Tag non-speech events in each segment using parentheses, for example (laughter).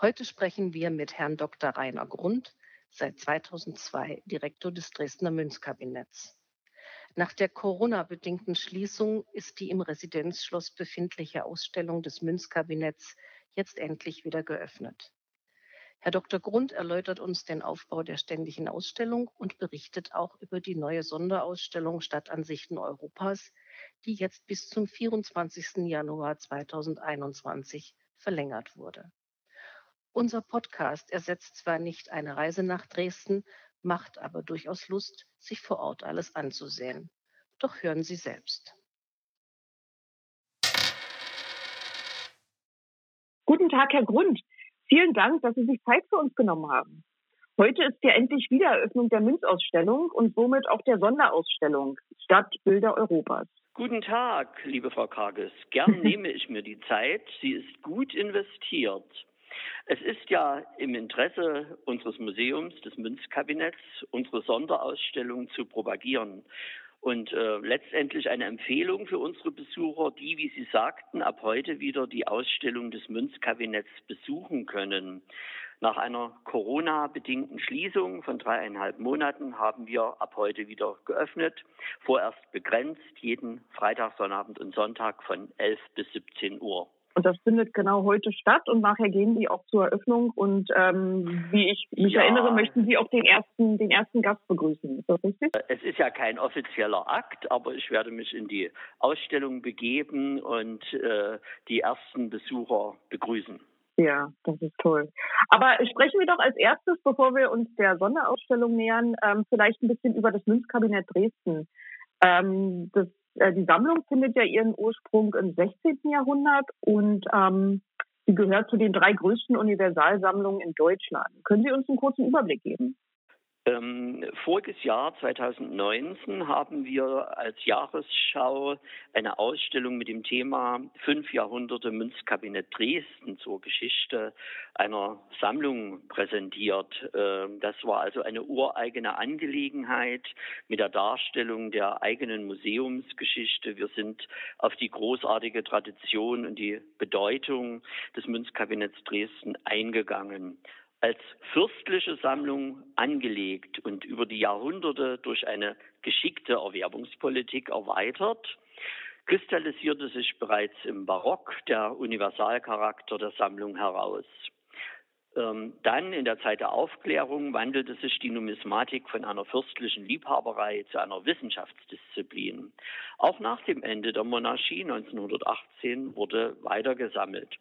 Heute sprechen wir mit Herrn Dr. Rainer Grund, seit 2002 Direktor des Dresdner Münzkabinetts. Nach der Corona-bedingten Schließung ist die im Residenzschloss befindliche Ausstellung des Münzkabinetts jetzt endlich wieder geöffnet. Herr Dr. Grund erläutert uns den Aufbau der ständigen Ausstellung und berichtet auch über die neue Sonderausstellung Stadtansichten Europas, die jetzt bis zum 24. Januar 2021 verlängert wurde. Unser Podcast ersetzt zwar nicht eine Reise nach Dresden, macht aber durchaus Lust, sich vor Ort alles anzusehen. Doch hören Sie selbst. Guten Tag, Herr Grund. Vielen Dank, dass Sie sich Zeit für uns genommen haben. Heute ist ja endlich Wiedereröffnung der Münzausstellung und somit auch der Sonderausstellung Stadtbilder Europas. Guten Tag, liebe Frau Karges. Gern (laughs) nehme ich mir die Zeit. Sie ist gut investiert. Es ist ja im Interesse unseres Museums, des Münzkabinetts, unsere Sonderausstellung zu propagieren. Und äh, letztendlich eine Empfehlung für unsere Besucher, die, wie Sie sagten, ab heute wieder die Ausstellung des Münzkabinetts besuchen können. Nach einer Corona-bedingten Schließung von dreieinhalb Monaten haben wir ab heute wieder geöffnet. Vorerst begrenzt jeden Freitag, Sonnabend und Sonntag von 11 bis 17 Uhr. Und das findet genau heute statt und nachher gehen die auch zur Eröffnung. Und ähm, wie ich mich ja. erinnere, möchten Sie auch den ersten, den ersten Gast begrüßen. Ist das richtig? Es ist ja kein offizieller Akt, aber ich werde mich in die Ausstellung begeben und äh, die ersten Besucher begrüßen. Ja, das ist toll. Aber sprechen wir doch als erstes, bevor wir uns der Sonderausstellung nähern, ähm, vielleicht ein bisschen über das Münzkabinett Dresden. Ähm, das die Sammlung findet ja ihren Ursprung im 16. Jahrhundert und ähm, sie gehört zu den drei größten Universalsammlungen in Deutschland. Können Sie uns einen kurzen Überblick geben? Ähm, voriges Jahr, 2019, haben wir als Jahresschau eine Ausstellung mit dem Thema Fünf Jahrhunderte Münzkabinett Dresden zur Geschichte einer Sammlung präsentiert. Ähm, das war also eine ureigene Angelegenheit mit der Darstellung der eigenen Museumsgeschichte. Wir sind auf die großartige Tradition und die Bedeutung des Münzkabinetts Dresden eingegangen als fürstliche Sammlung angelegt und über die Jahrhunderte durch eine geschickte Erwerbungspolitik erweitert, kristallisierte sich bereits im Barock der Universalcharakter der Sammlung heraus. Ähm, dann in der Zeit der Aufklärung wandelte sich die Numismatik von einer fürstlichen Liebhaberei zu einer Wissenschaftsdisziplin. Auch nach dem Ende der Monarchie 1918 wurde weiter gesammelt.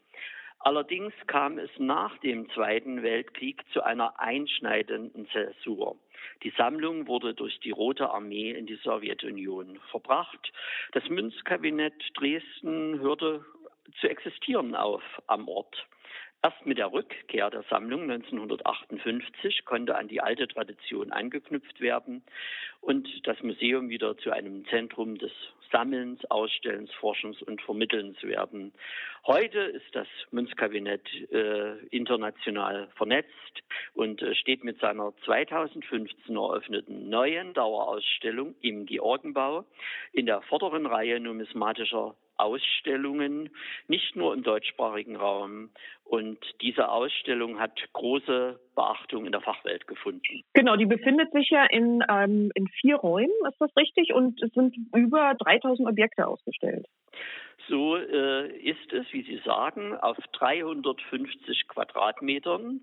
Allerdings kam es nach dem Zweiten Weltkrieg zu einer einschneidenden Zäsur. Die Sammlung wurde durch die Rote Armee in die Sowjetunion verbracht. Das Münzkabinett Dresden hörte zu existieren auf am Ort. Erst mit der Rückkehr der Sammlung 1958 konnte an die alte Tradition angeknüpft werden und das Museum wieder zu einem Zentrum des Sammelns, Ausstellens, Forschens und Vermittelns werden. Heute ist das Münzkabinett äh, international vernetzt und äh, steht mit seiner 2015 eröffneten neuen Dauerausstellung im Georgenbau in der vorderen Reihe numismatischer Ausstellungen, nicht nur im deutschsprachigen Raum. Und diese Ausstellung hat große Beachtung in der Fachwelt gefunden. Genau, die befindet sich ja in, ähm, in vier Räumen, ist das richtig? Und es sind über 3000 Objekte ausgestellt. So äh, ist es, wie Sie sagen, auf 350 Quadratmetern.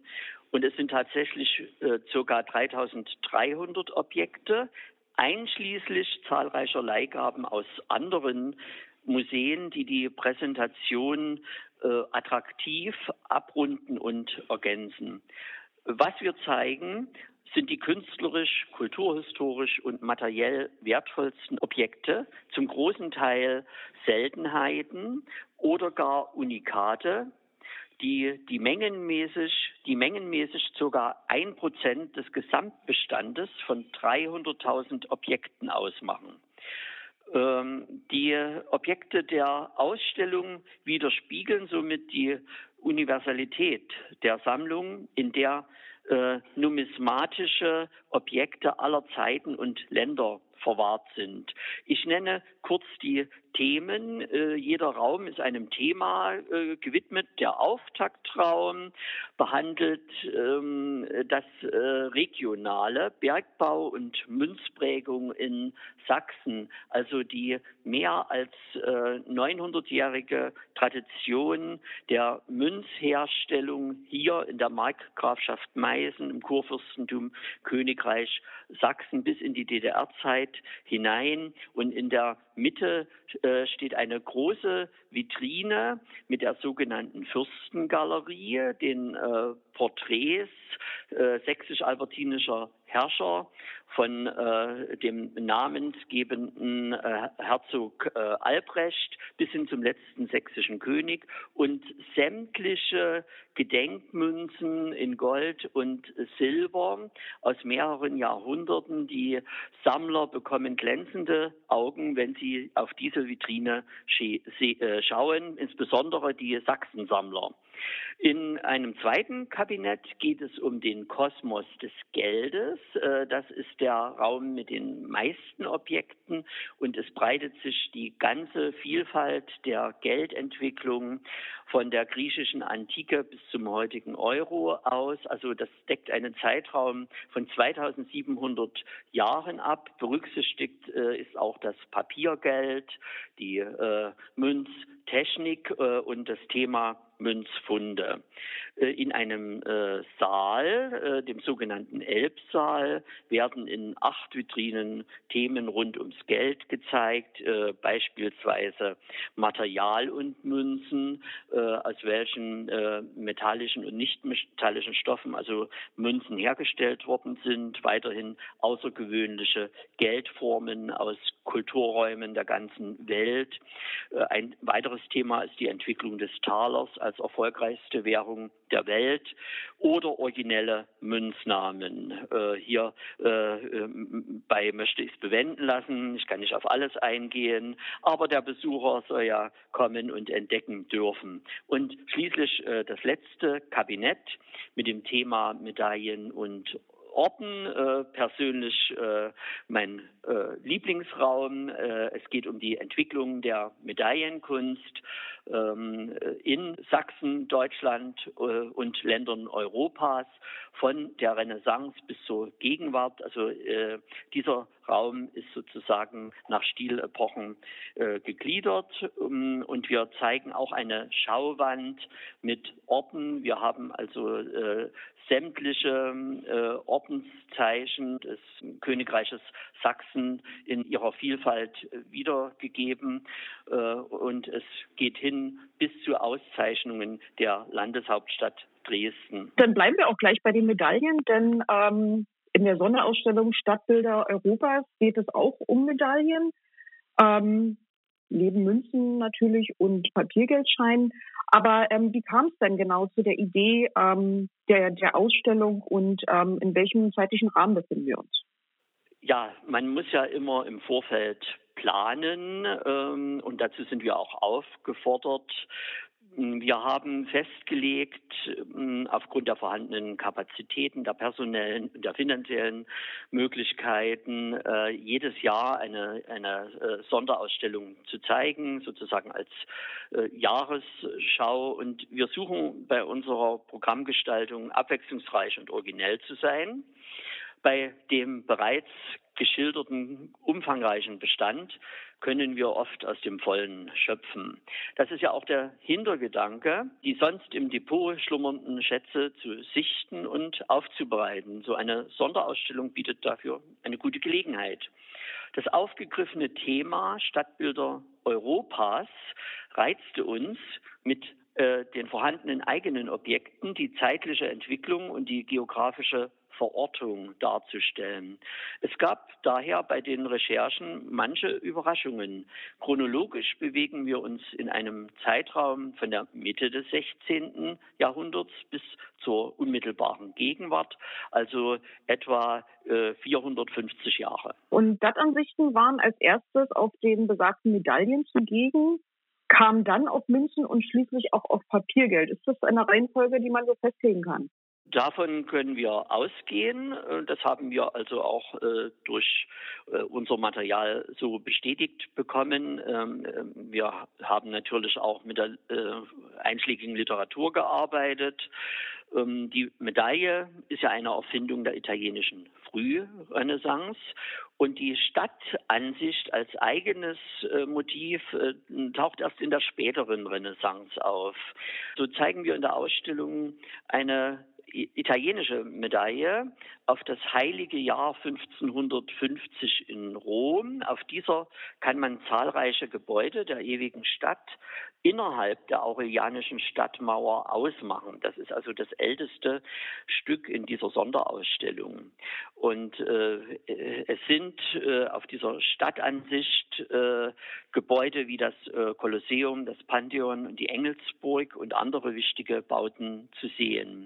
Und es sind tatsächlich äh, ca. 3300 Objekte, einschließlich zahlreicher Leihgaben aus anderen Museen, die die Präsentation äh, attraktiv abrunden und ergänzen. Was wir zeigen, sind die künstlerisch, kulturhistorisch und materiell wertvollsten Objekte, zum großen Teil Seltenheiten oder gar Unikate, die, die mengenmäßig, die mengenmäßig sogar ein Prozent des Gesamtbestandes von 300.000 Objekten ausmachen. Ähm, die Objekte der Ausstellung widerspiegeln somit die Universalität der Sammlung, in der äh, numismatische Objekte aller Zeiten und Länder verwahrt sind. Ich nenne kurz die Themen. Äh, jeder Raum ist einem Thema äh, gewidmet. Der Auftaktraum behandelt ähm, das äh, regionale Bergbau und Münzprägung in Sachsen, also die mehr als 900-jährige Tradition der Münzherstellung hier in der Markgrafschaft Meißen im Kurfürstentum Königreich Sachsen bis in die DDR-Zeit hinein und in der Mitte äh, steht eine große Vitrine mit der sogenannten Fürstengalerie, den äh, Porträts äh, sächsisch-albertinischer Herrscher von äh, dem namensgebenden äh, Herzog äh, Albrecht bis hin zum letzten sächsischen König und sämtliche Gedenkmünzen in Gold und Silber aus mehreren Jahrhunderten. Die Sammler bekommen glänzende Augen, wenn sie auf diese Vitrine äh, schauen, insbesondere die Sachsensammler. In einem zweiten Kabinett geht es um den Kosmos des Geldes. Äh, das ist der Raum mit den meisten Objekten und es breitet sich die ganze Vielfalt der Geldentwicklung von der griechischen Antike bis zum heutigen Euro aus. Also das deckt einen Zeitraum von 2700 Jahren ab. Berücksichtigt äh, ist auch das Papiergeld, die äh, Münztechnik äh, und das Thema Münzfunde. Äh, in einem äh, Saal, äh, dem sogenannten Elbsaal, werden in acht Vitrinen Themen rund ums Geld gezeigt, beispielsweise Material und Münzen, aus welchen metallischen und nicht metallischen Stoffen also Münzen hergestellt worden sind, weiterhin außergewöhnliche Geldformen aus Kulturräumen der ganzen Welt. Ein weiteres Thema ist die Entwicklung des Talers als erfolgreichste Währung der Welt oder originelle Münznamen. Äh, hier äh, bei möchte ich es bewenden lassen. Ich kann nicht auf alles eingehen, aber der Besucher soll ja kommen und entdecken dürfen. Und schließlich äh, das letzte Kabinett mit dem Thema Medaillen und Orten äh, persönlich äh, mein äh, Lieblingsraum. Äh, es geht um die Entwicklung der Medaillenkunst ähm, in Sachsen, Deutschland äh, und Ländern Europas von der Renaissance bis zur Gegenwart. Also äh, dieser Raum ist sozusagen nach Stilepochen gegliedert ähm, und wir zeigen auch eine Schauwand mit Orten. Wir haben also sämtliche äh, Ordenszeichen des Königreiches Sachsen in ihrer Vielfalt wiedergegeben äh, und es geht hin bis zu Auszeichnungen der Landeshauptstadt Dresden. Dann bleiben wir auch gleich bei den Medaillen, denn ähm, in der Sonderausstellung Stadtbilder Europas geht es auch um Medaillen. Ähm, neben Münzen natürlich und Papiergeldscheinen. Aber ähm, wie kam es denn genau zu der Idee ähm, der, der Ausstellung und ähm, in welchem zeitlichen Rahmen befinden wir uns? Ja, man muss ja immer im Vorfeld planen ähm, und dazu sind wir auch aufgefordert. Wir haben festgelegt, ähm, aufgrund der vorhandenen Kapazitäten, der personellen und der finanziellen Möglichkeiten, äh, jedes Jahr eine, eine äh, Sonderausstellung zu zeigen, sozusagen als äh, Jahresschau. Und wir suchen bei unserer Programmgestaltung abwechslungsreich und originell zu sein. Bei dem bereits geschilderten umfangreichen Bestand können wir oft aus dem Vollen schöpfen. Das ist ja auch der Hintergedanke, die sonst im Depot schlummernden Schätze zu sichten und aufzubereiten. So eine Sonderausstellung bietet dafür eine gute Gelegenheit. Das aufgegriffene Thema Stadtbilder Europas reizte uns mit äh, den vorhandenen eigenen Objekten die zeitliche Entwicklung und die geografische Verortung darzustellen. Es gab daher bei den Recherchen manche Überraschungen. Chronologisch bewegen wir uns in einem Zeitraum von der Mitte des 16. Jahrhunderts bis zur unmittelbaren Gegenwart, also etwa äh, 450 Jahre. Und Dattansichten waren als erstes auf den besagten Medaillen zugegen kam dann auf Münzen und schließlich auch auf Papiergeld. Ist das eine Reihenfolge, die man so festlegen kann? Davon können wir ausgehen. Das haben wir also auch äh, durch äh, unser Material so bestätigt bekommen. Ähm, wir haben natürlich auch mit der äh, einschlägigen Literatur gearbeitet. Ähm, die Medaille ist ja eine Erfindung der italienischen Frührenaissance und die Stadtansicht als eigenes äh, Motiv äh, taucht erst in der späteren Renaissance auf. So zeigen wir in der Ausstellung eine italienische Medaille auf das heilige Jahr 1550 in Rom. Auf dieser kann man zahlreiche Gebäude der ewigen Stadt innerhalb der aurelianischen Stadtmauer ausmachen. Das ist also das älteste Stück in dieser Sonderausstellung. Und äh, es sind äh, auf dieser Stadtansicht äh, Gebäude wie das äh, Kolosseum, das Pantheon und die Engelsburg und andere wichtige Bauten zu sehen.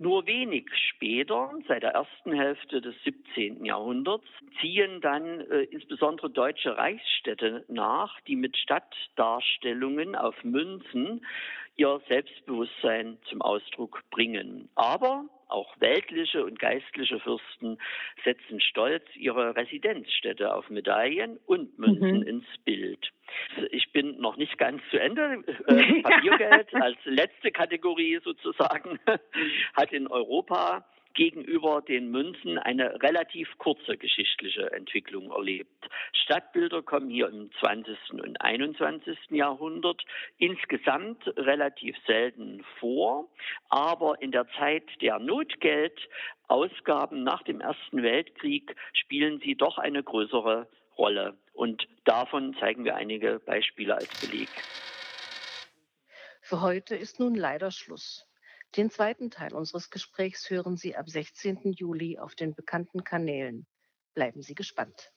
Nur wenig später, seit der ersten Hälfte des 17. Jahrhunderts, ziehen dann äh, insbesondere deutsche Reichsstädte nach, die mit Stadtdarstellungen auf Münzen ihr Selbstbewusstsein zum Ausdruck bringen. Aber auch weltliche und geistliche Fürsten setzen stolz ihre Residenzstädte auf Medaillen und Münzen mhm. ins Bild. Ich bin noch nicht ganz zu Ende. (laughs) Äh, Papiergeld als letzte Kategorie sozusagen (laughs) hat in Europa gegenüber den Münzen eine relativ kurze geschichtliche Entwicklung erlebt. Stadtbilder kommen hier im 20. und 21. Jahrhundert insgesamt relativ selten vor, aber in der Zeit der Notgeldausgaben nach dem Ersten Weltkrieg spielen sie doch eine größere Rolle. Und davon zeigen wir einige Beispiele als Beleg. Für heute ist nun leider Schluss. Den zweiten Teil unseres Gesprächs hören Sie ab 16. Juli auf den bekannten Kanälen. Bleiben Sie gespannt.